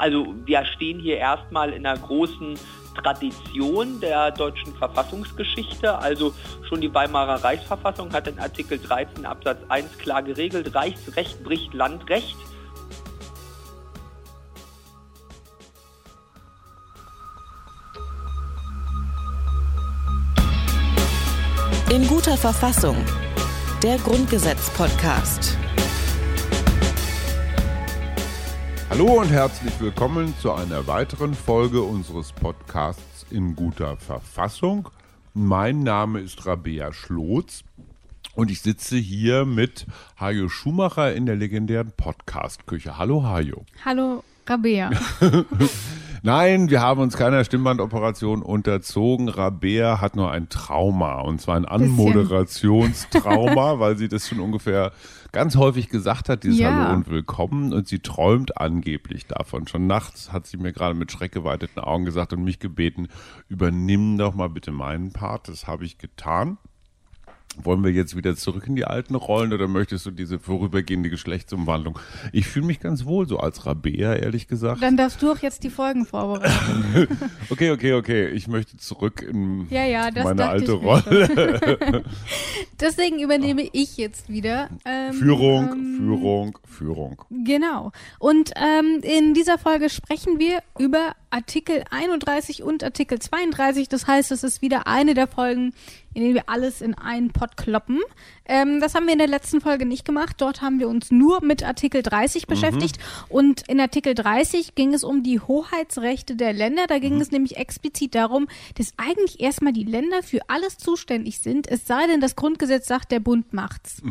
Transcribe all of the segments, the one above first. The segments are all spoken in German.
Also wir stehen hier erstmal in einer großen Tradition der deutschen Verfassungsgeschichte. Also schon die Weimarer Reichsverfassung hat in Artikel 13 Absatz 1 klar geregelt, Reichsrecht bricht Landrecht. In guter Verfassung. Der Grundgesetz-Podcast. Hallo und herzlich willkommen zu einer weiteren Folge unseres Podcasts in guter Verfassung. Mein Name ist Rabea Schlotz und ich sitze hier mit Hajo Schumacher in der legendären Podcast-Küche. Hallo Hajo. Hallo Rabea. Nein, wir haben uns keiner Stimmbandoperation unterzogen. Rabea hat nur ein Trauma und zwar ein Anmoderationstrauma, weil sie das schon ungefähr ganz häufig gesagt hat, dieses Ja. Hallo und Willkommen und sie träumt angeblich davon. Schon nachts hat sie mir gerade mit schreckgeweiteten Augen gesagt und mich gebeten, übernimm doch mal bitte meinen Part. Das habe ich getan. Wollen wir jetzt wieder zurück in die alten Rollen oder möchtest du diese vorübergehende Geschlechtsumwandlung? Ich fühle mich ganz wohl so als Rabea, ehrlich gesagt. Dann darfst du auch jetzt die Folgen vorbereiten. Okay, okay, okay. Ich möchte zurück in Ja, ja, das meine alte Rolle. Deswegen übernehme ich jetzt wieder. Ähm, Führung, ähm, Führung, Führung. Genau. Und ähm, in dieser Folge sprechen wir über Artikel 31 und Artikel 32. Das heißt, es ist wieder eine der Folgen, in denen wir alles in einen Pott kloppen. Ähm, das haben wir in der letzten Folge nicht gemacht. Dort haben wir uns nur mit Artikel 30 beschäftigt. Und in Artikel 30 ging es um die Hoheitsrechte der Länder. Da ging es nämlich explizit darum, dass eigentlich erstmal die Länder für alles zuständig sind, es sei denn, das Grundgesetz sagt, der Bund macht's.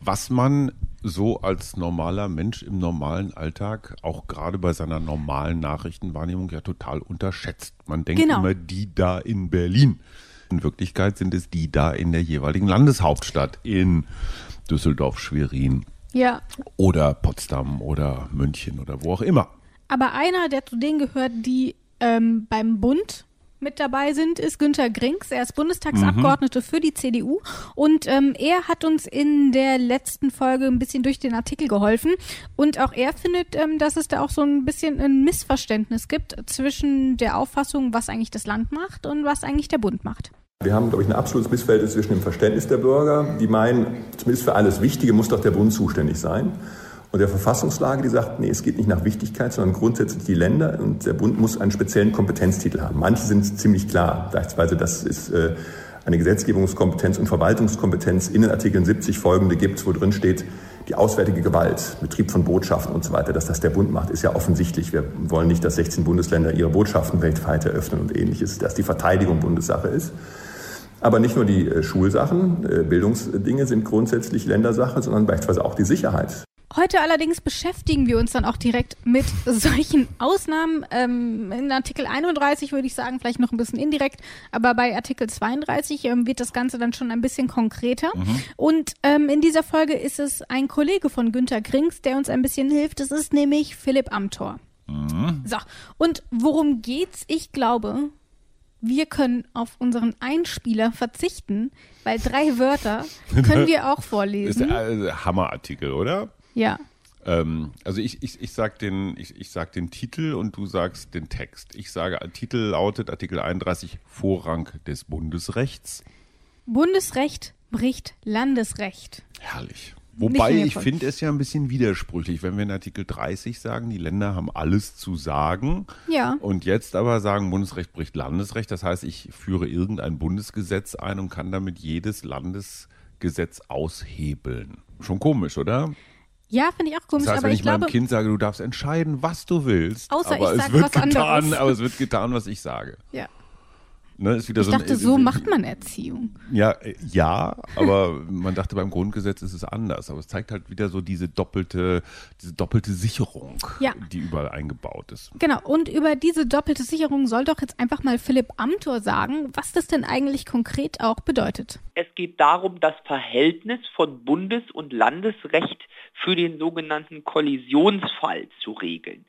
Was man so als normaler Mensch im normalen Alltag, auch gerade bei seiner normalen Nachrichtenwahrnehmung ja total unterschätzt. Man denkt Genau. immer die da in Berlin. In Wirklichkeit sind es die da in der jeweiligen Landeshauptstadt in Düsseldorf, Schwerin Ja, oder Potsdam oder München oder wo auch immer. Aber einer, der zu denen gehört, die ähm, beim Bund mit dabei sind, ist Günter Grings. Er ist Bundestagsabgeordneter für die CDU und ähm, er hat uns in der letzten Folge ein bisschen durch den Artikel geholfen und auch er findet, ähm, dass es da auch so ein bisschen ein Missverständnis gibt zwischen der Auffassung, was eigentlich das Land macht und was eigentlich der Bund macht. Wir haben, glaube ich, ein absolutes Missverhältnis zwischen dem Verständnis der Bürger, die meinen, zumindest für alles Wichtige muss doch der Bund zuständig sein, und der Verfassungslage, die sagt, nee, es geht nicht nach Wichtigkeit, sondern grundsätzlich die Länder und der Bund muss einen speziellen Kompetenztitel haben. Manche sind ziemlich klar, beispielsweise, dass es äh, eine Gesetzgebungskompetenz und Verwaltungskompetenz in den Artikeln 70 folgende gibt, wo drin steht, die auswärtige Gewalt, Betrieb von Botschaften und so weiter, dass das der Bund macht, ist ja offensichtlich. Wir wollen nicht, dass 16 Bundesländer ihre Botschaften weltweit eröffnen und ähnliches, dass die Verteidigung Bundessache ist. Aber nicht nur die äh, Schulsachen, äh, Bildungsdinge sind grundsätzlich Ländersache, sondern beispielsweise auch die Sicherheit. Heute allerdings beschäftigen wir uns dann auch direkt mit solchen Ausnahmen. Ähm, in Artikel 31 würde ich sagen, vielleicht noch ein bisschen indirekt, aber bei Artikel 32 ähm, wird das Ganze dann schon ein bisschen konkreter. Und ähm, in dieser Folge ist es ein Kollege von Günter Grings, der uns ein bisschen hilft. Das ist nämlich Philipp Amthor. So, und worum geht's? Ich glaube, wir können auf unseren Einspieler verzichten, weil drei Wörter können wir auch Ist vorlesen. der äh, Hammerartikel, oder? Ja. Ähm, also ich, ich, ich sag den, ich, ich sag den Titel und du sagst den Text. Ich sage, Titel lautet Artikel 31 Vorrang des Bundesrechts. Bundesrecht bricht Landesrecht. Herrlich. Wobei ich finde es ja ein bisschen widersprüchlich, wenn wir in Artikel 30 sagen, die Länder haben alles zu sagen. Ja. Und jetzt aber sagen, Bundesrecht bricht Landesrecht. Das heißt, ich führe irgendein Bundesgesetz ein und kann damit jedes Landesgesetz aushebeln. Schon komisch, oder? Ja, finde ich auch komisch, Das heißt, aber wenn ich ich meinem glaube, Kind sage, du darfst entscheiden, was du willst, Außer aber ich es sag wird was getan, anderes. aber es wird getan, was ich sage. ja. Ne, ist wieder Ich so ein- dachte, so macht man Erziehung. Ja, äh, ja, aber man dachte beim Grundgesetz ist es anders. Aber es zeigt halt wieder so diese doppelte, diese doppelte Sicherung, Ja. die überall eingebaut ist. Genau, und über diese doppelte Sicherung soll doch jetzt einfach mal Philipp Amthor sagen, was das denn eigentlich konkret auch bedeutet. Es geht darum, das Verhältnis von Bundes- und Landesrecht für den sogenannten Kollisionsfall zu regeln.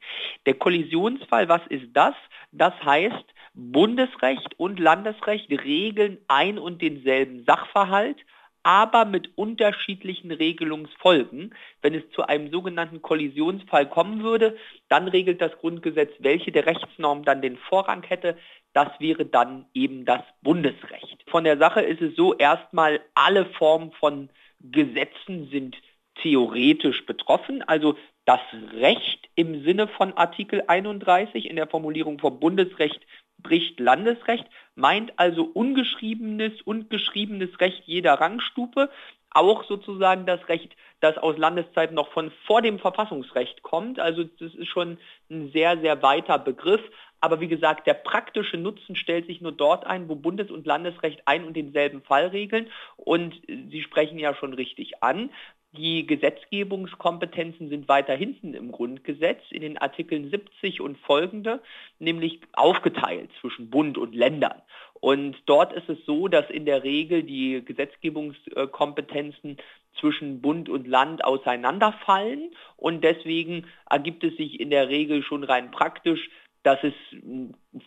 Der Kollisionsfall, was ist das? Das heißt, Bundesrecht und Landesrecht regeln ein und denselben Sachverhalt, aber mit unterschiedlichen Regelungsfolgen. Wenn es zu einem sogenannten Kollisionsfall kommen würde, dann regelt das Grundgesetz, welche der Rechtsnorm dann den Vorrang hätte. Das wäre dann eben das Bundesrecht. Von der Sache ist es so, erstmal alle Formen von Gesetzen sind theoretisch betroffen. Also das Recht im Sinne von Artikel 31 in der Formulierung vom Bundesrecht bricht Landesrecht, meint also ungeschriebenes und geschriebenes Recht jeder Rangstufe, auch sozusagen das Recht, das aus Landeszeiten noch von vor dem Verfassungsrecht kommt. Also das ist schon ein sehr, sehr weiter Begriff. Aber wie gesagt, der praktische Nutzen stellt sich nur dort ein, wo Bundes- und Landesrecht ein und denselben Fall regeln. Und Sie sprechen ja schon richtig an. Die Gesetzgebungskompetenzen sind weiter hinten im Grundgesetz in den Artikeln 70 und folgende, nämlich aufgeteilt zwischen Bund und Ländern. Und dort ist es so, dass in der Regel die Gesetzgebungskompetenzen zwischen Bund und Land auseinanderfallen und deswegen ergibt es sich in der Regel schon rein praktisch, dass es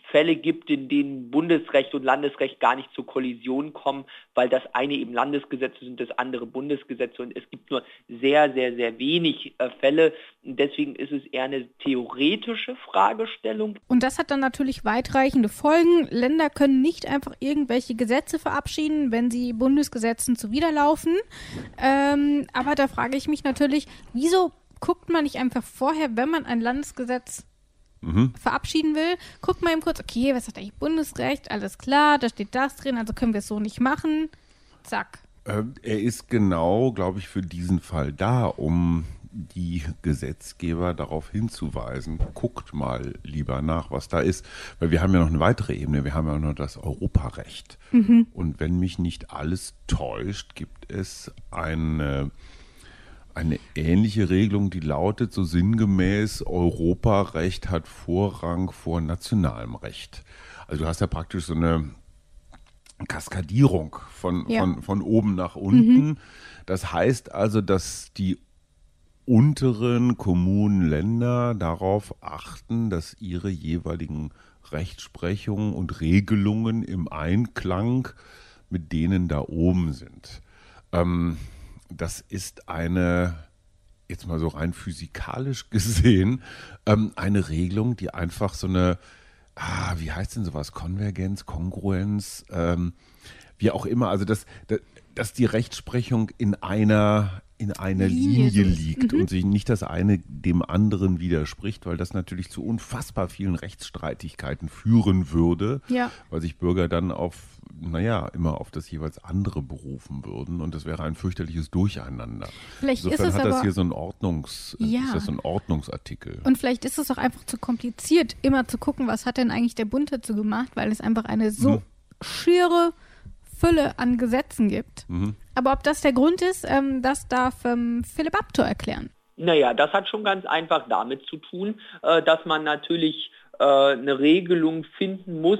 Fälle gibt, in denen Bundesrecht und Landesrecht gar nicht zur Kollision kommen, weil das eine eben Landesgesetze sind, das andere Bundesgesetze und es gibt nur sehr, sehr, sehr wenig äh, Fälle. Deswegen ist es eher eine theoretische Fragestellung. Und das hat dann natürlich weitreichende Folgen. Länder können nicht einfach irgendwelche Gesetze verabschieden, wenn sie Bundesgesetzen zuwiderlaufen. Ähm, aber da frage ich mich natürlich, wieso guckt man nicht einfach vorher, wenn man ein Landesgesetz mhm. verabschieden will, guckt mal eben kurz, okay, was hat eigentlich Bundesrecht? Alles klar, da steht das drin, also können wir es so nicht machen. Zack. Ähm, er ist genau, glaube ich, für diesen Fall da, um die Gesetzgeber darauf hinzuweisen, guckt mal lieber nach, was da ist. Weil wir haben ja noch eine weitere Ebene, wir haben ja noch das Europarecht. Mhm. Und wenn mich nicht alles täuscht, gibt es eine eine ähnliche Regelung, die lautet so sinngemäß, Europarecht hat Vorrang vor nationalem Recht. Also du hast ja praktisch so eine Kaskadierung von, ja. von, von oben nach unten. Mhm. Das heißt also, dass die unteren Kommunen, Länder darauf achten, dass ihre jeweiligen Rechtsprechungen und Regelungen im Einklang mit denen da oben sind. Ähm, das ist eine, jetzt mal so rein physikalisch gesehen, ähm, eine Regelung, die einfach so eine, ah, wie heißt denn sowas, Konvergenz, Kongruenz, ähm, wie auch immer, also dass, dass die Rechtsprechung in einer in einer Linie, Linie liegt mhm. und sich nicht das eine dem anderen widerspricht, weil das natürlich zu unfassbar vielen Rechtsstreitigkeiten führen würde, ja. weil sich Bürger dann auf naja, immer auf das jeweils andere berufen würden und das wäre ein fürchterliches Durcheinander. Vielleicht Insofern ist es hat aber, das hier so ein Ordnungs, ja. ist das so ein Ordnungsartikel. Und vielleicht ist es auch einfach zu kompliziert, immer zu gucken, was hat denn eigentlich der Bund dazu gemacht, weil es einfach eine so mhm. schiere Fülle an Gesetzen gibt. Mhm. Aber ob das der Grund ist, ähm, das darf ähm, Philipp Abtor erklären. Naja, das hat schon ganz einfach damit zu tun, äh, dass man natürlich äh, eine Regelung finden muss,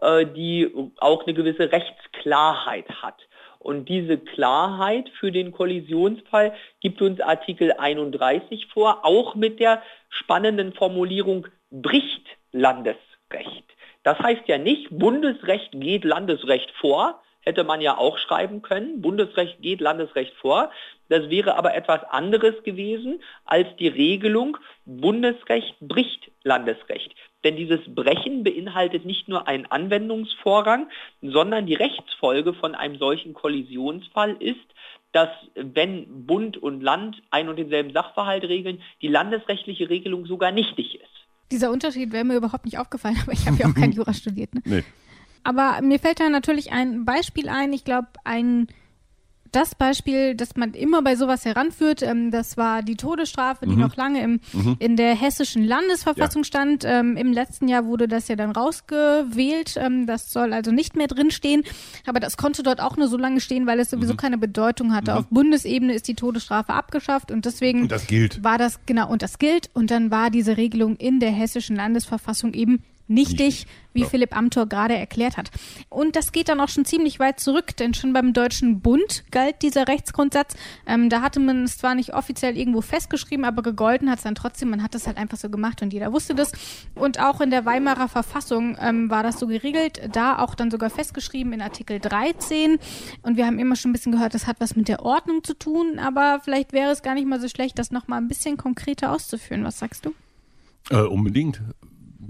äh, die auch eine gewisse Rechtsklarheit hat. Und diese Klarheit für den Kollisionsfall gibt uns Artikel 31 vor, auch mit der spannenden Formulierung bricht Landesrecht. Das heißt ja nicht, Bundesrecht geht Landesrecht vor, hätte man ja auch schreiben können, Bundesrecht geht Landesrecht vor. Das wäre aber etwas anderes gewesen als die Regelung, Bundesrecht bricht Landesrecht. Denn dieses Brechen beinhaltet nicht nur einen Anwendungsvorrang, sondern die Rechtsfolge von einem solchen Kollisionsfall ist, dass wenn Bund und Land ein und denselben Sachverhalt regeln, die landesrechtliche Regelung sogar nichtig ist. Dieser Unterschied wäre mir überhaupt nicht aufgefallen, aber ich habe ja auch kein Jura studiert. Ne? Nee. Aber mir fällt da natürlich ein Beispiel ein. Ich glaube, ein das Beispiel, das man immer bei sowas heranführt, ähm, das war die Todesstrafe, die mhm. noch lange im, mhm. in der hessischen Landesverfassung ja. stand. Ähm, Im letzten Jahr wurde das ja dann rausgewählt. Ähm, das soll also nicht mehr drinstehen. Aber das konnte dort auch nur so lange stehen, weil es sowieso mhm. keine Bedeutung hatte. Mhm. Auf Bundesebene ist die Todesstrafe abgeschafft und deswegen und das war das, genau, und das gilt. Und dann war diese Regelung in der hessischen Landesverfassung eben nichtig, wie ja. Philipp Amthor gerade erklärt hat. Und das geht dann auch schon ziemlich weit zurück, denn schon beim Deutschen Bund galt dieser Rechtsgrundsatz. Ähm, da hatte man es zwar nicht offiziell irgendwo festgeschrieben, aber gegolten hat es dann trotzdem. Man hat das halt einfach so gemacht und jeder wusste das. Und auch in der Weimarer Verfassung ähm, war das so geregelt, da auch dann sogar festgeschrieben in Artikel 13. Und wir haben immer schon ein bisschen gehört, das hat was mit der Ordnung zu tun, aber vielleicht wäre es gar nicht mal so schlecht, das nochmal ein bisschen konkreter auszuführen. Was sagst du? Äh, unbedingt.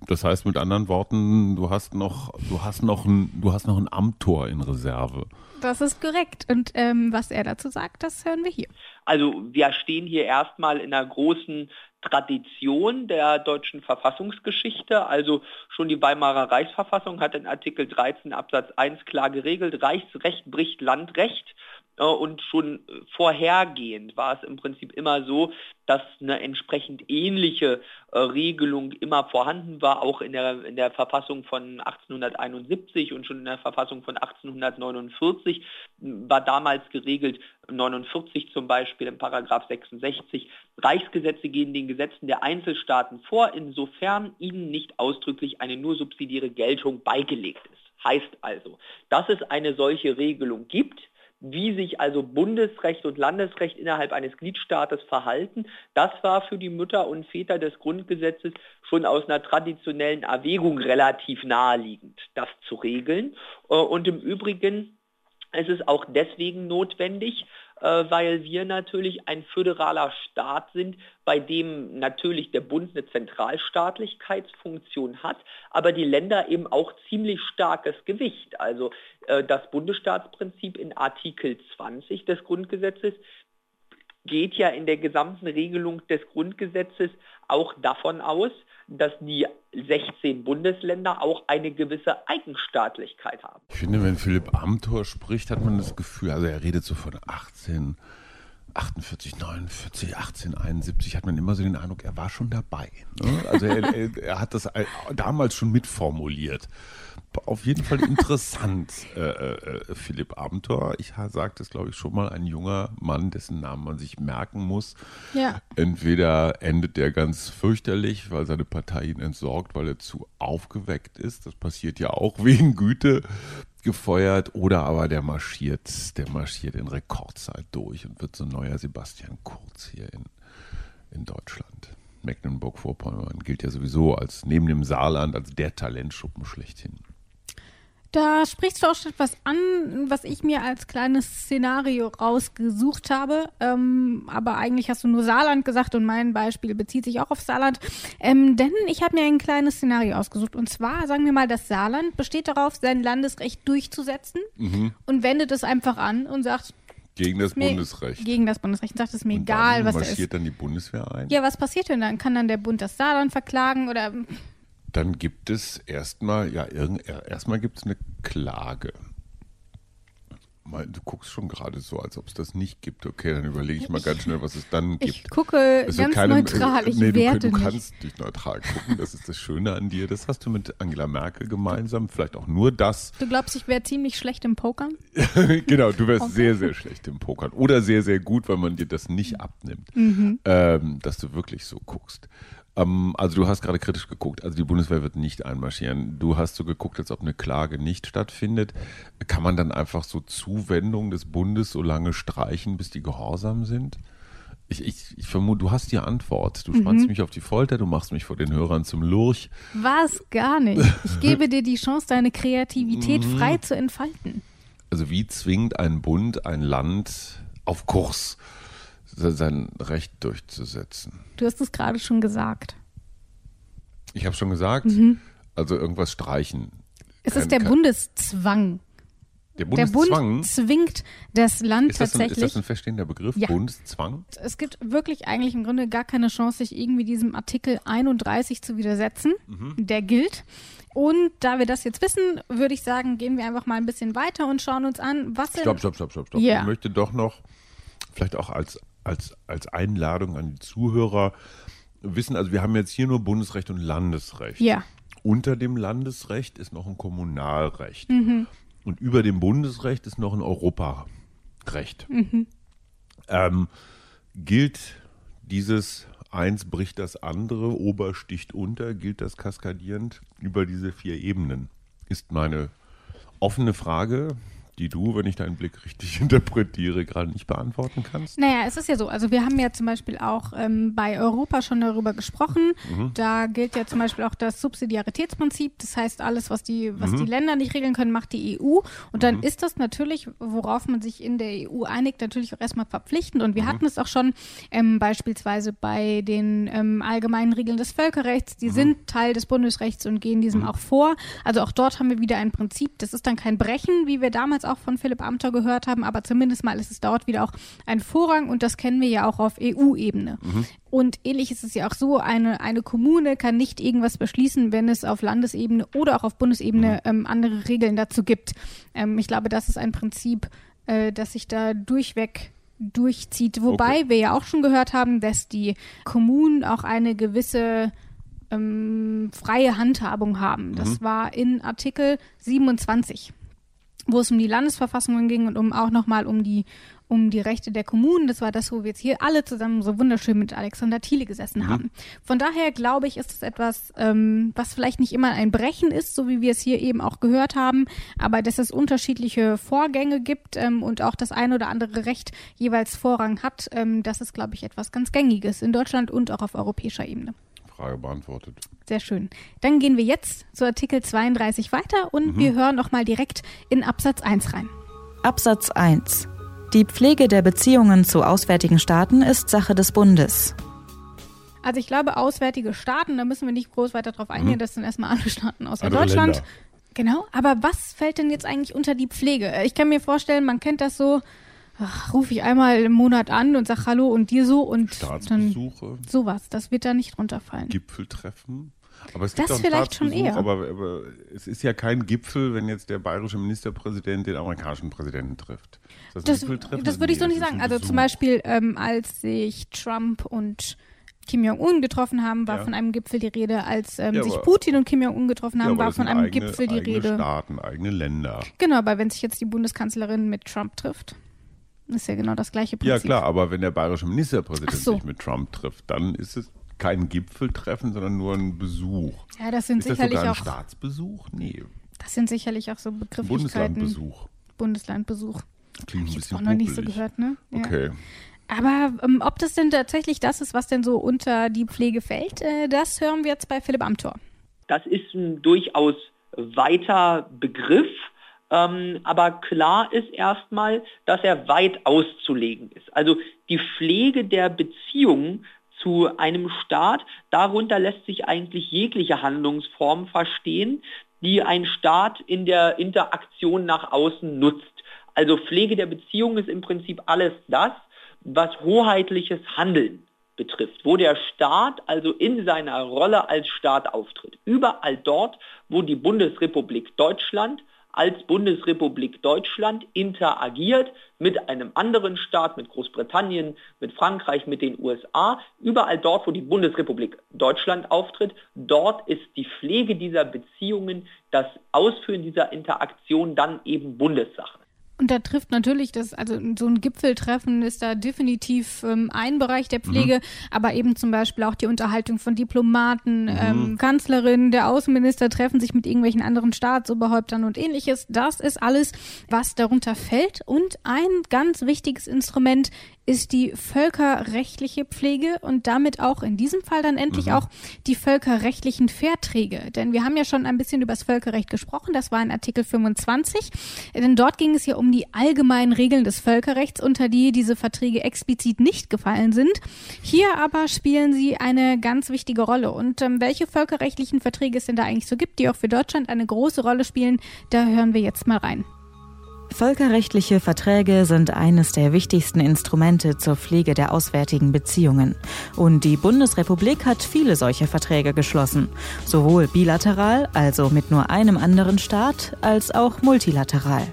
Das heißt mit anderen Worten, du hast noch, du hast noch ein, du hast noch ein Amtor in Reserve. Das ist korrekt. Und ähm, was er dazu sagt, das hören wir hier. Also wir stehen hier erstmal in einer großen Tradition der deutschen Verfassungsgeschichte. Also schon die Weimarer Reichsverfassung hat in Artikel 13 Absatz 1 klar geregelt, Reichsrecht bricht Landrecht. Äh, Und schon vorhergehend war es im Prinzip immer so, dass eine entsprechend ähnliche äh, Regelung immer vorhanden war, auch in der, in der Verfassung von 1871 und schon in der Verfassung von 1849 war damals geregelt, 49 zum Beispiel im Paragraph 66, Reichsgesetze gehen den Gesetzen der Einzelstaaten vor, insofern ihnen nicht ausdrücklich eine nur subsidiäre Geltung beigelegt ist. Heißt also, dass es eine solche Regelung gibt, wie sich also Bundesrecht und Landesrecht innerhalb eines Gliedstaates verhalten, das war für die Mütter und Väter des Grundgesetzes schon aus einer traditionellen Erwägung relativ naheliegend, das zu regeln. Äh, Und im Übrigen es ist auch deswegen notwendig, weil wir natürlich ein föderaler Staat sind, bei dem natürlich der Bund eine Zentralstaatlichkeitsfunktion hat, aber die Länder eben auch ziemlich starkes Gewicht. Also äh, das Bundesstaatsprinzip in Artikel 20 des Grundgesetzes geht ja in der gesamten Regelung des Grundgesetzes auch davon aus, dass die 16 Bundesländer auch eine gewisse Eigenstaatlichkeit haben. Ich finde, wenn Philipp Amthor spricht, hat man das Gefühl, also er redet so von 18, 48, 49, 18, 71, hat man immer so den Eindruck, er war schon dabei. Ne? Also er, er, er hat das damals schon mitformuliert. Auf jeden Fall interessant, äh, äh, Philipp Amthor. Ich sagte es, glaube ich, schon mal, ein junger Mann, dessen Namen man sich merken muss. Ja. Entweder endet der ganz fürchterlich, weil seine Partei ihn entsorgt, weil er zu aufgeweckt ist. Das passiert ja auch wegen Güte gefeuert. Oder aber der marschiert, der marschiert in Rekordzeit durch und wird so ein neuer Sebastian Kurz hier in, in Deutschland. Mecklenburg-Vorpommern gilt ja sowieso als neben dem Saarland als der Talentschuppen schlechthin. Da sprichst du auch schon etwas an, was ich mir als kleines Szenario rausgesucht habe. Ähm, aber eigentlich hast du nur Saarland gesagt und mein Beispiel bezieht sich auch auf Saarland. Ähm, denn ich habe mir ein kleines Szenario ausgesucht. Und zwar, sagen wir mal, das Saarland besteht darauf, sein Landesrecht durchzusetzen und wendet es einfach an und sagt, Gegen das mir Bundesrecht. gegen das Bundesrecht. Und sagt, es ist mir Und egal, dann was da marschiert ist. dann die Bundeswehr ein. Ja, was passiert denn dann? Kann dann der Bund das Saarland verklagen oder Dann gibt es erstmal, ja, erstmal gibt es eine Klage. Du guckst schon gerade so, als ob es das nicht gibt. Okay, dann überlege ich mal ganz schnell, was es dann gibt. ich gucke Es wird ganz keine- neutral, ich nee, du, werte du nicht. kannst dich neutral gucken, das ist das Schöne an dir. Das hast du mit Angela Merkel gemeinsam, vielleicht auch nur das. Du glaubst, ich wäre ziemlich schlecht im Pokern? genau, du wärst sehr, sehr schlecht im Pokern. Oder sehr, sehr gut, weil man dir das nicht abnimmt, ähm, dass du wirklich so guckst. Ähm, also du hast gerade kritisch geguckt, also die Bundeswehr wird nicht einmarschieren. Du hast so geguckt, als ob eine Klage nicht stattfindet. Kann man dann einfach so Zuwendungen des Bundes so lange streichen, bis die gehorsam sind? Ich, ich, ich vermute, du hast die Antwort. Du spannst mich auf die Folter, du machst mich vor den Hörern zum Lurch. Was gar nicht. Ich gebe dir die Chance, deine Kreativität Mhm. frei zu entfalten. Also wie zwingt ein Bund ein Land auf Kurs, sein Recht durchzusetzen? Du hast es gerade schon gesagt. Ich habe schon gesagt, also irgendwas streichen. Es Kein- ist der kein- Bundeszwang. Der Bundeszwang. Bund zwingt das Land ist, das ein, ist tatsächlich. das ein feststehender Begriff? Ja. Bundeszwang? es gibt wirklich eigentlich im Grunde gar keine Chance, sich irgendwie diesem Artikel 31 zu widersetzen. Mhm. Der gilt. Und da wir das jetzt wissen, würde ich sagen, gehen wir einfach mal ein bisschen weiter und schauen uns an, was Stopp, stopp, stopp, stopp, stopp. Ja. Ich möchte doch noch, vielleicht auch als, als, als Einladung an die Zuhörer, wissen, also wir haben jetzt hier nur Bundesrecht und Landesrecht. Ja. Unter dem Landesrecht ist noch ein Kommunalrecht. Mhm. Und über dem Bundesrecht ist noch ein Europarecht. Mhm. Ähm, gilt dieses eins bricht das andere, Ober sticht unter, gilt das kaskadierend über diese vier Ebenen? Ist meine offene Frage die du, wenn ich deinen Blick richtig interpretiere, gerade nicht beantworten kannst? Naja, es ist ja so. Also wir haben ja zum Beispiel auch ähm, bei Europa schon darüber gesprochen. Mhm. Da gilt ja zum Beispiel auch das Subsidiaritätsprinzip. Das heißt, alles, was die, was mhm. die Länder nicht regeln können, macht die EU. Und dann mhm. ist das natürlich, worauf man sich in der EU einigt, natürlich auch erstmal verpflichtend. Und wir mhm. hatten es auch schon ähm, beispielsweise bei den ähm, allgemeinen Regeln des Völkerrechts. Die mhm. sind Teil des Bundesrechts und gehen diesem mhm. auch vor. Also auch dort haben wir wieder ein Prinzip. Das ist dann kein Brechen, wie wir damals auch auch von Philipp Amthor gehört haben, aber zumindest mal ist es dort wieder auch ein Vorrang und das kennen wir ja auch auf EU-Ebene. Mhm. Und ähnlich ist es ja auch so, eine, eine Kommune kann nicht irgendwas beschließen, wenn es auf Landesebene oder auch auf Bundesebene mhm. ähm, andere Regeln dazu gibt. Ähm, ich glaube, das ist ein Prinzip, äh, das sich da durchweg durchzieht. Wobei okay. wir ja auch schon gehört haben, dass die Kommunen auch eine gewisse ähm, freie Handhabung haben. Das mhm. war in Artikel 27 wo es um die Landesverfassungen ging und um auch nochmal um die um die Rechte der Kommunen. Das war das, wo wir jetzt hier alle zusammen so wunderschön mit Alexander Thiele gesessen mhm. haben. Von daher glaube ich, ist es etwas, ähm, was vielleicht nicht immer ein Brechen ist, so wie wir es hier eben auch gehört haben, aber dass es unterschiedliche Vorgänge gibt ähm, und auch das ein oder andere Recht jeweils Vorrang hat, ähm, das ist, glaube ich, etwas ganz Gängiges in Deutschland und auch auf europäischer Ebene. Frage beantwortet. Sehr schön. Dann gehen wir jetzt zu Artikel 32 weiter und mhm. wir hören nochmal direkt in Absatz 1 rein. Absatz 1. Die Pflege der Beziehungen zu auswärtigen Staaten ist Sache des Bundes. Also ich glaube, auswärtige Staaten, da müssen wir nicht groß weiter drauf eingehen, mhm. das sind erstmal alle Staaten außer Andere Deutschland. Länder. Genau, aber was fällt denn jetzt eigentlich unter die Pflege? Ich kann mir vorstellen, man kennt das so, rufe ich einmal im Monat an und sag Hallo und dir so und Staatsbesuche. Dann sowas, das wird da nicht runterfallen. Gipfeltreffen. Aber es das gibt vielleicht schon eher. Aber, aber, es ist ja kein Gipfel, wenn jetzt der bayerische Ministerpräsident den amerikanischen Präsidenten trifft. Das, das, das würde ich so nicht sagen. Also zum Beispiel, ähm, als sich Trump und Kim Jong-un getroffen haben, war ja. von einem Gipfel die Rede. Als ähm, ja, sich Putin und Kim Jong-un getroffen haben, ja, war von einem eigene, Gipfel die eigene Rede. Staaten, eigene Länder. Genau, aber wenn sich jetzt die Bundeskanzlerin mit Trump trifft. Das ist ja genau das gleiche Prinzip. Ja klar, aber wenn der bayerische Ministerpräsident so. sich mit Trump trifft, dann ist es kein Gipfeltreffen, sondern nur ein Besuch. Ja, das sind ist sicherlich das sogar ein auch Staatsbesuch? Nee. Das sind sicherlich auch so Begrifflichkeiten. Bundeslandbesuch. Bundeslandbesuch. Klingt ein bisschen auch noch nicht so gehört, ne? Ja. Okay. Aber ähm, ob das denn tatsächlich das ist, was denn so unter die Pflege fällt, äh, das hören wir jetzt bei Philipp Amthor. Das ist ein durchaus weiter Begriff. Ähm, aber klar ist erstmal, dass er weit auszulegen ist. Also die Pflege der Beziehungen zu einem Staat, darunter lässt sich eigentlich jegliche Handlungsform verstehen, die ein Staat in der Interaktion nach außen nutzt. Also Pflege der Beziehungen ist im Prinzip alles das, was hoheitliches Handeln betrifft, wo der Staat also in seiner Rolle als Staat auftritt. Überall dort, wo die Bundesrepublik Deutschland als Bundesrepublik Deutschland interagiert mit einem anderen Staat, mit Großbritannien, mit Frankreich, mit den USA. Überall dort, wo die Bundesrepublik Deutschland auftritt, dort ist die Pflege dieser Beziehungen, das Ausführen dieser Interaktion dann eben Bundessache. Und da trifft natürlich das, also so ein Gipfeltreffen ist da definitiv ähm, ein Bereich der Pflege, mhm. aber eben zum Beispiel auch die Unterhaltung von Diplomaten, mhm. ähm, Kanzlerin, der Außenminister treffen sich mit irgendwelchen anderen Staatsoberhäuptern und ähnliches. Das ist alles, was darunter fällt. Und ein ganz wichtiges Instrument ist die völkerrechtliche Pflege und damit auch in diesem Fall dann endlich mhm. auch die völkerrechtlichen Verträge. Denn wir haben ja schon ein bisschen über das Völkerrecht gesprochen, das war in Artikel 25, denn dort ging es ja um die allgemeinen Regeln des Völkerrechts, unter die diese Verträge explizit nicht gefallen sind. Hier aber spielen sie eine ganz wichtige Rolle. Und ähm, welche völkerrechtlichen Verträge es denn da eigentlich so gibt, die auch für Deutschland eine große Rolle spielen, da hören wir jetzt mal rein. Völkerrechtliche Verträge sind eines der wichtigsten Instrumente zur Pflege der auswärtigen Beziehungen. Und die Bundesrepublik hat viele solcher Verträge geschlossen, sowohl bilateral, also mit nur einem anderen Staat, als auch multilateral.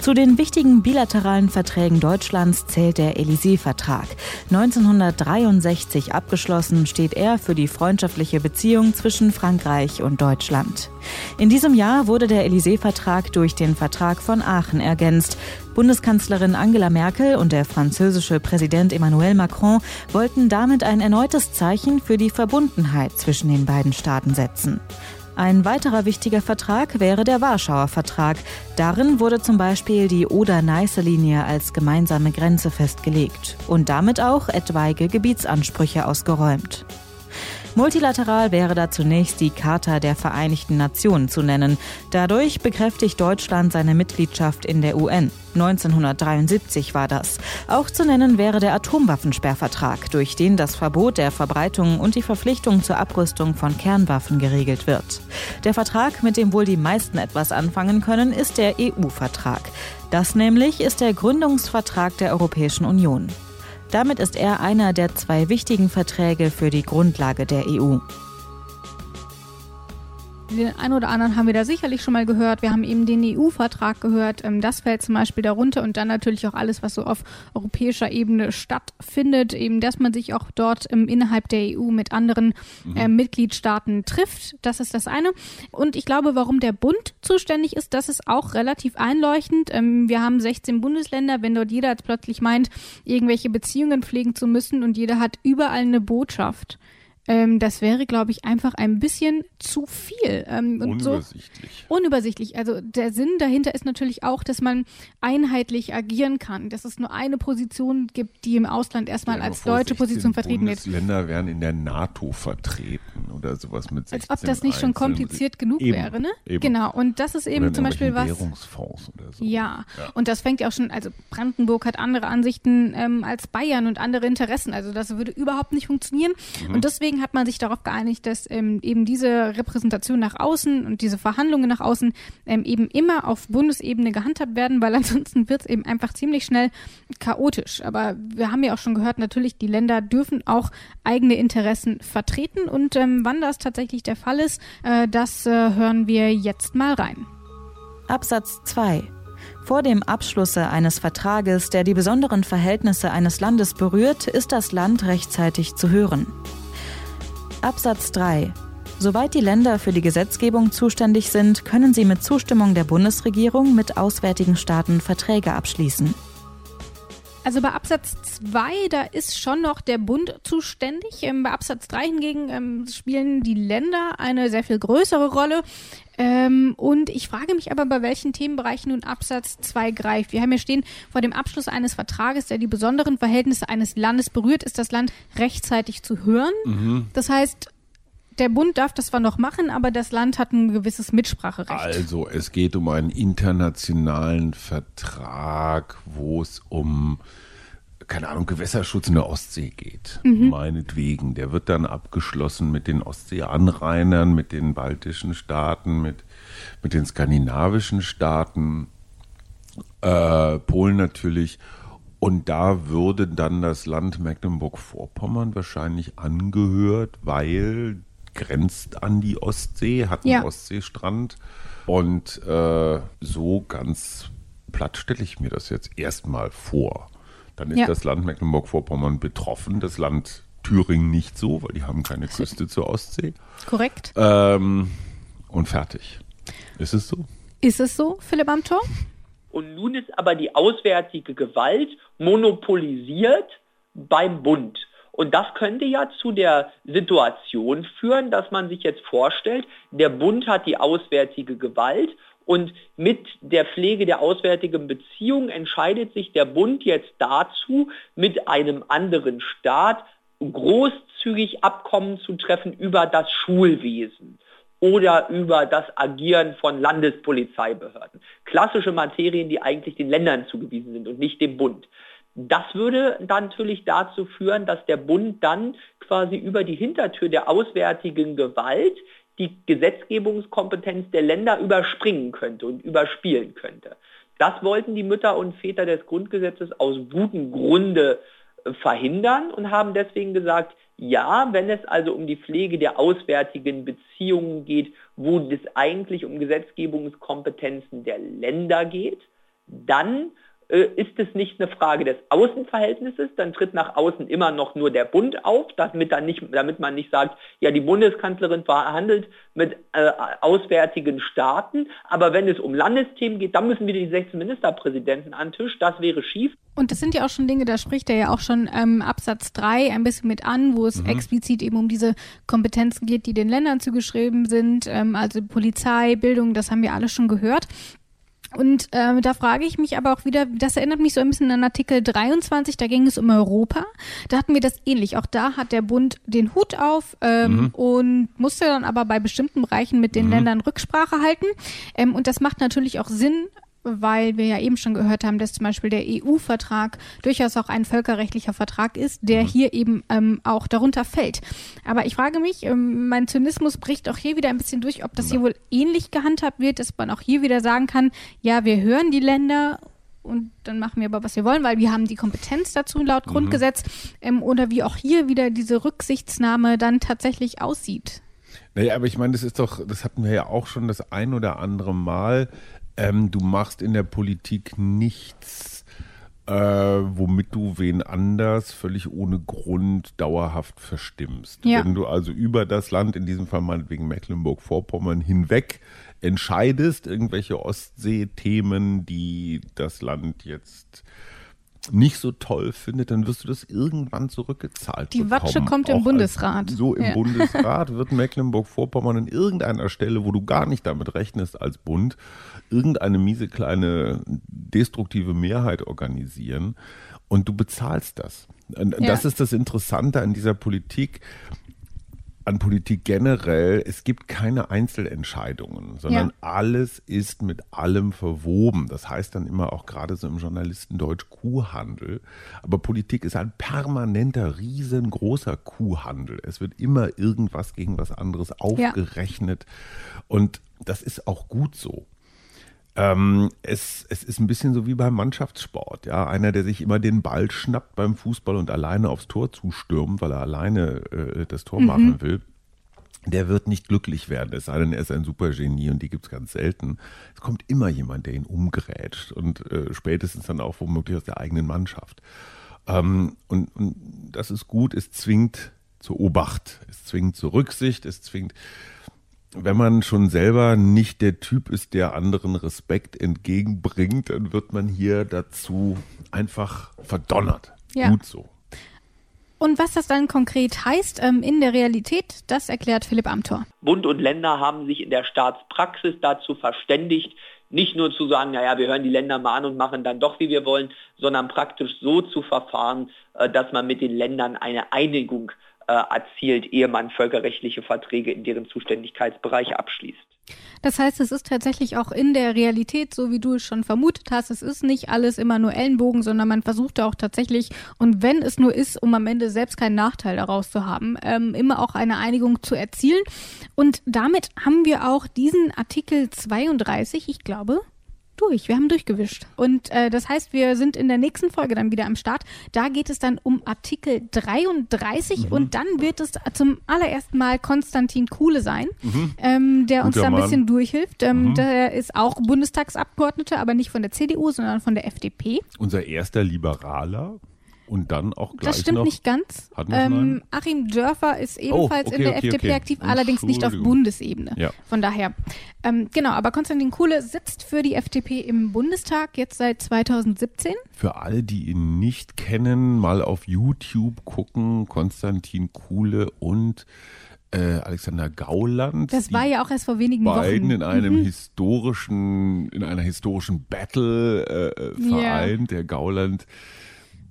Zu den wichtigen bilateralen Verträgen Deutschlands zählt der Élysée-Vertrag. 1963 abgeschlossen steht er für die freundschaftliche Beziehung zwischen Frankreich und Deutschland. In diesem Jahr wurde der Élysée-Vertrag durch den Vertrag von Aachen ergänzt. Bundeskanzlerin Angela Merkel und der französische Präsident Emmanuel Macron wollten damit ein erneutes Zeichen für die Verbundenheit zwischen den beiden Staaten setzen. Ein weiterer wichtiger Vertrag wäre der Warschauer Vertrag. Darin wurde zum Beispiel die Oder-Neiße-Linie als gemeinsame Grenze festgelegt und damit auch etwaige Gebietsansprüche ausgeräumt. Multilateral wäre da zunächst die Charta der Vereinigten Nationen zu nennen. Dadurch bekräftigt Deutschland seine Mitgliedschaft in der UN. 1973 war das. Auch zu nennen wäre der Atomwaffensperrvertrag, durch den das Verbot der Verbreitung und die Verpflichtung zur Abrüstung von Kernwaffen geregelt wird. Der Vertrag, mit dem wohl die meisten etwas anfangen können, ist der EU-Vertrag. Das nämlich ist der Gründungsvertrag der Europäischen Union. Damit ist er einer der zwei wichtigen Verträge für die Grundlage der EU. Den einen oder anderen haben wir da sicherlich schon mal gehört. Wir haben eben den EU-Vertrag gehört. Ähm, das fällt zum Beispiel darunter und dann natürlich auch alles, was so auf europäischer Ebene stattfindet. Eben, dass man sich auch dort innerhalb der EU mit anderen mhm. äh, Mitgliedstaaten trifft. Das ist das eine. Und ich glaube, warum der Bund zuständig ist, das ist auch relativ einleuchtend. Ähm, wir haben 16 Bundesländer. Wenn dort jeder jetzt plötzlich meint, irgendwelche Beziehungen pflegen zu müssen und jeder hat überall eine Botschaft, ähm, das wäre, glaube ich, einfach ein bisschen zu viel. Ähm, unübersichtlich. So unübersichtlich. Also der Sinn dahinter ist natürlich auch, dass man einheitlich agieren kann, dass es nur eine Position gibt, die im Ausland erstmal ja, als deutsche Position vertreten wird. Länder wären in der NATO vertreten oder sowas mit 16 Als ob das nicht schon kompliziert genug eben, wäre, ne? Eben. Genau. Und das ist eben zum Beispiel was. Währungsfonds oder so. Ja. ja. Und das fängt ja auch schon, also Brandenburg hat andere Ansichten ähm, als Bayern und andere Interessen. Also das würde überhaupt nicht funktionieren. Mhm. Und deswegen deswegen hat man sich darauf geeinigt, dass ähm, eben diese Repräsentation nach außen und diese Verhandlungen nach außen ähm, eben immer auf Bundesebene gehandhabt werden, weil ansonsten wird es eben einfach ziemlich schnell chaotisch. Aber wir haben ja auch schon gehört, natürlich, die Länder dürfen auch eigene Interessen vertreten und ähm, wann das tatsächlich der Fall ist, äh, das äh, hören wir jetzt mal rein. Absatz 2 vor dem Abschlusse eines Vertrages, der die besonderen Verhältnisse eines Landes berührt, ist das Land rechtzeitig zu hören. Absatz 3. Soweit die Länder für die Gesetzgebung zuständig sind, können sie mit Zustimmung der Bundesregierung mit auswärtigen Staaten Verträge abschließen. Also bei Absatz 2, da ist schon noch der Bund zuständig. Ähm, bei Absatz 3 hingegen ähm, spielen die Länder eine sehr viel größere Rolle. Ähm, und ich frage mich aber, bei welchen Themenbereichen nun Absatz 2 greift. Wir haben hier stehen, vor dem Abschluss eines Vertrages, der die besonderen Verhältnisse eines Landes berührt, ist das Land rechtzeitig zu hören. Mhm. Das heißt, der Bund darf das zwar noch machen, aber das Land hat ein gewisses Mitspracherecht. Also es geht um einen internationalen Vertrag, wo es um keine Ahnung, Gewässerschutz in der Ostsee geht, mhm. meinetwegen. Der wird dann abgeschlossen mit den Ostseeanrainern, mit den baltischen Staaten, mit, mit den skandinavischen Staaten, äh, Polen natürlich. Und da würde dann das Land Mecklenburg-Vorpommern wahrscheinlich angehört, weil grenzt an die Ostsee, hat einen ja. Ostseestrand. Und äh, so ganz platt stelle ich mir das jetzt erstmal vor. Dann ist ja. das Land Mecklenburg-Vorpommern betroffen, das Land Thüringen nicht so, weil die haben keine Küste zur Ostsee. Korrekt. Ähm, und fertig. Ist es so? Ist es so, Philipp Amthor? Und nun ist aber die auswärtige Gewalt monopolisiert beim Bund. Und das könnte ja zu der Situation führen, dass man sich jetzt vorstellt, der Bund hat die auswärtige Gewalt und mit der Pflege der auswärtigen Beziehung entscheidet sich der Bund jetzt dazu, mit einem anderen Staat großzügig Abkommen zu treffen über das Schulwesen oder über das Agieren von Landespolizeibehörden. Klassische Materien, die eigentlich den Ländern zugewiesen sind und nicht dem Bund. Das würde dann natürlich dazu führen, dass der Bund dann quasi über die Hintertür der auswärtigen Gewalt die Gesetzgebungskompetenz der Länder überspringen könnte und überspielen könnte. Das wollten die Mütter und Väter des Grundgesetzes aus gutem Grunde äh, verhindern und haben deswegen gesagt, ja, wenn es also um die Pflege der auswärtigen Beziehungen geht, wo es eigentlich um Gesetzgebungskompetenzen der Länder geht, dann ist es nicht eine Frage des Außenverhältnisses, dann tritt nach außen immer noch nur der Bund auf, damit, dann nicht, damit man nicht sagt, ja, die Bundeskanzlerin verhandelt mit äh, auswärtigen Staaten, aber wenn es um Landesthemen geht, dann müssen wieder die 16 Ministerpräsidenten an den Tisch, das wäre schief. Und das sind ja auch schon Dinge, da spricht er ja auch schon ähm, Absatz 3 ein bisschen mit an, wo es mhm. explizit eben um diese Kompetenzen geht, die den Ländern zugeschrieben sind, ähm, also Polizei, Bildung, das haben wir alle schon gehört. Und äh, da frage ich mich aber auch wieder, das erinnert mich so ein bisschen an Artikel 23, da ging es um Europa. Da hatten wir das ähnlich. Auch da hat der Bund den Hut auf ähm, mhm. und musste dann aber bei bestimmten Bereichen mit den mhm. Ländern Rücksprache halten. Ähm, und das macht natürlich auch Sinn, weil wir ja eben schon gehört haben, dass zum Beispiel der EU-Vertrag durchaus auch ein völkerrechtlicher Vertrag ist, der mhm. hier eben ähm, auch darunter fällt. Aber ich frage mich, ähm, mein Zynismus bricht auch hier wieder ein bisschen durch, ob das hier wohl ähnlich gehandhabt wird, dass man auch hier wieder sagen kann, ja, wir hören die Länder und dann machen wir aber, was wir wollen, weil wir haben die Kompetenz dazu laut mhm. Grundgesetz ähm, oder wie auch hier wieder diese Rücksichtsnahme dann tatsächlich aussieht. Naja, aber ich meine, das ist doch, das hatten wir ja auch schon das ein oder andere Mal, ähm, du machst in der Politik nichts, äh, womit du wen anders völlig ohne Grund dauerhaft verstimmst. Ja. Wenn du also über das Land, in diesem Fall meinetwegen Mecklenburg-Vorpommern, hinweg entscheidest, irgendwelche Ostsee-Themen, die das Land jetzt nicht so toll findet, dann wirst du das irgendwann zurückgezahlt Die bekommen. Watsche kommt im Auch Bundesrat. So im ja. Bundesrat wird Mecklenburg-Vorpommern an irgendeiner Stelle, wo du gar nicht damit rechnest als Bund, irgendeine miese kleine destruktive Mehrheit organisieren und du bezahlst das. Das ja. ist das Interessante an dieser Politik an Politik generell, es gibt keine Einzelentscheidungen, sondern ja. alles ist mit allem verwoben. Das heißt dann immer auch gerade so im Journalistendeutsch Kuhhandel. Aber Politik ist ein permanenter, riesengroßer Kuhhandel. Es wird immer irgendwas gegen was anderes aufgerechnet. Ja. Und das ist auch gut so. Ähm, es, es ist ein bisschen so wie beim Mannschaftssport. Ja, einer, der sich immer den Ball schnappt beim Fußball und alleine aufs Tor zustürmt, weil er alleine äh, das Tor mhm. machen will. Der wird nicht glücklich werden, es sei denn, er ist ein Supergenie und die gibt es ganz selten. Es kommt immer jemand, der ihn umgrätscht und äh, spätestens dann auch womöglich aus der eigenen Mannschaft. Ähm, und, und das ist gut, es zwingt zur Obacht, es zwingt zur Rücksicht, es zwingt wenn man schon selber nicht der Typ ist, der anderen Respekt entgegenbringt, dann wird man hier dazu einfach verdonnert. Ja. Gut so. Und was das dann konkret heißt ähm, in der Realität, das erklärt Philipp Amthor. Bund und Länder haben sich in der Staatspraxis dazu verständigt, nicht nur zu sagen, naja, wir hören die Länder mal an und machen dann doch, wie wir wollen, sondern praktisch so zu verfahren, äh, dass man mit den Ländern eine Einigung erzielt, ehe man völkerrechtliche Verträge in deren Zuständigkeitsbereich abschließt. Das heißt, es ist tatsächlich auch in der Realität, so wie du es schon vermutet hast, es ist nicht alles immer nur Ellenbogen, sondern man versucht auch tatsächlich, und wenn es nur ist, um am Ende selbst keinen Nachteil daraus zu haben, ähm, immer auch eine Einigung zu erzielen. Und damit haben wir auch diesen Artikel 32, ich glaube, durch. Wir haben durchgewischt. Und äh, das heißt, wir sind in der nächsten Folge dann wieder am Start. Da geht es dann um Artikel 33 mhm. und dann wird es zum allerersten Mal Konstantin Kuhle sein, mhm. ähm, der uns da ein bisschen Mann. durchhilft. Ähm, mhm. Der ist auch Bundestagsabgeordneter, aber nicht von der CDU, sondern von der FDP. Unser erster Liberaler. Und dann auch gleich Das stimmt noch, nicht ganz. Ähm, Achim Dörfer ist oh, ebenfalls oh, okay, in der okay, FDP okay. aktiv, allerdings nicht auf Bundesebene. Ja. Von daher. Ähm, genau, aber Konstantin Kuhle sitzt für die FDP im Bundestag jetzt seit 2017. Für alle, die ihn nicht kennen, mal auf YouTube gucken. Konstantin Kuhle und äh, Alexander Gauland. Das war ja auch erst vor wenigen beiden Wochen. Beiden in einem mhm. historischen, in einer historischen Battle äh, äh vereint. Yeah. Der Gauland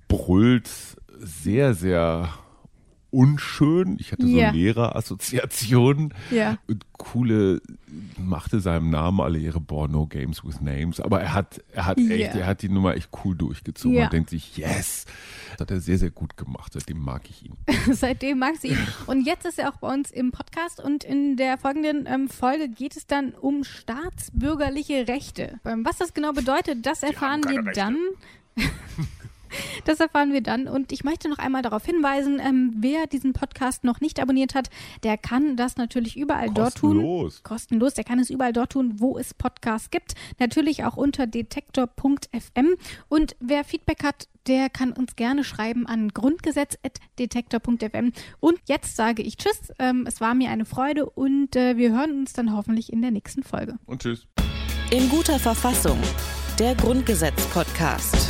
brüllt sehr, sehr unschön. Ich hatte so yeah. Lehrerassoziationen. Ja. Und coole machte seinem Namen alle ihre Born No Games with Names. Aber er hat, er hat yeah. echt, er hat die Nummer echt cool durchgezogen. Yeah. Man denkt sich, yes. Das hat er sehr, sehr gut gemacht. Seitdem mag ich ihn. Seitdem mag sie ihn. Und jetzt ist er auch bei uns im Podcast und in der folgenden ähm, Folge geht es dann um staatsbürgerliche Rechte. Was das genau bedeutet, das erfahren wir, wir dann. Das erfahren wir dann. Und ich möchte noch einmal darauf hinweisen, ähm, wer diesen Podcast noch nicht abonniert hat, der kann das natürlich überall dort tun. Kostenlos. Kostenlos. Der kann es überall dort tun, wo es Podcasts gibt. Natürlich auch unter detektor.fm. Und wer Feedback hat, der kann uns gerne schreiben an grundgesetz.detektor.fm. Und jetzt sage ich Tschüss. Ähm, es war mir eine Freude und äh, wir hören uns dann hoffentlich in der nächsten Folge. Und tschüss. In guter Verfassung. Der Grundgesetz-Podcast.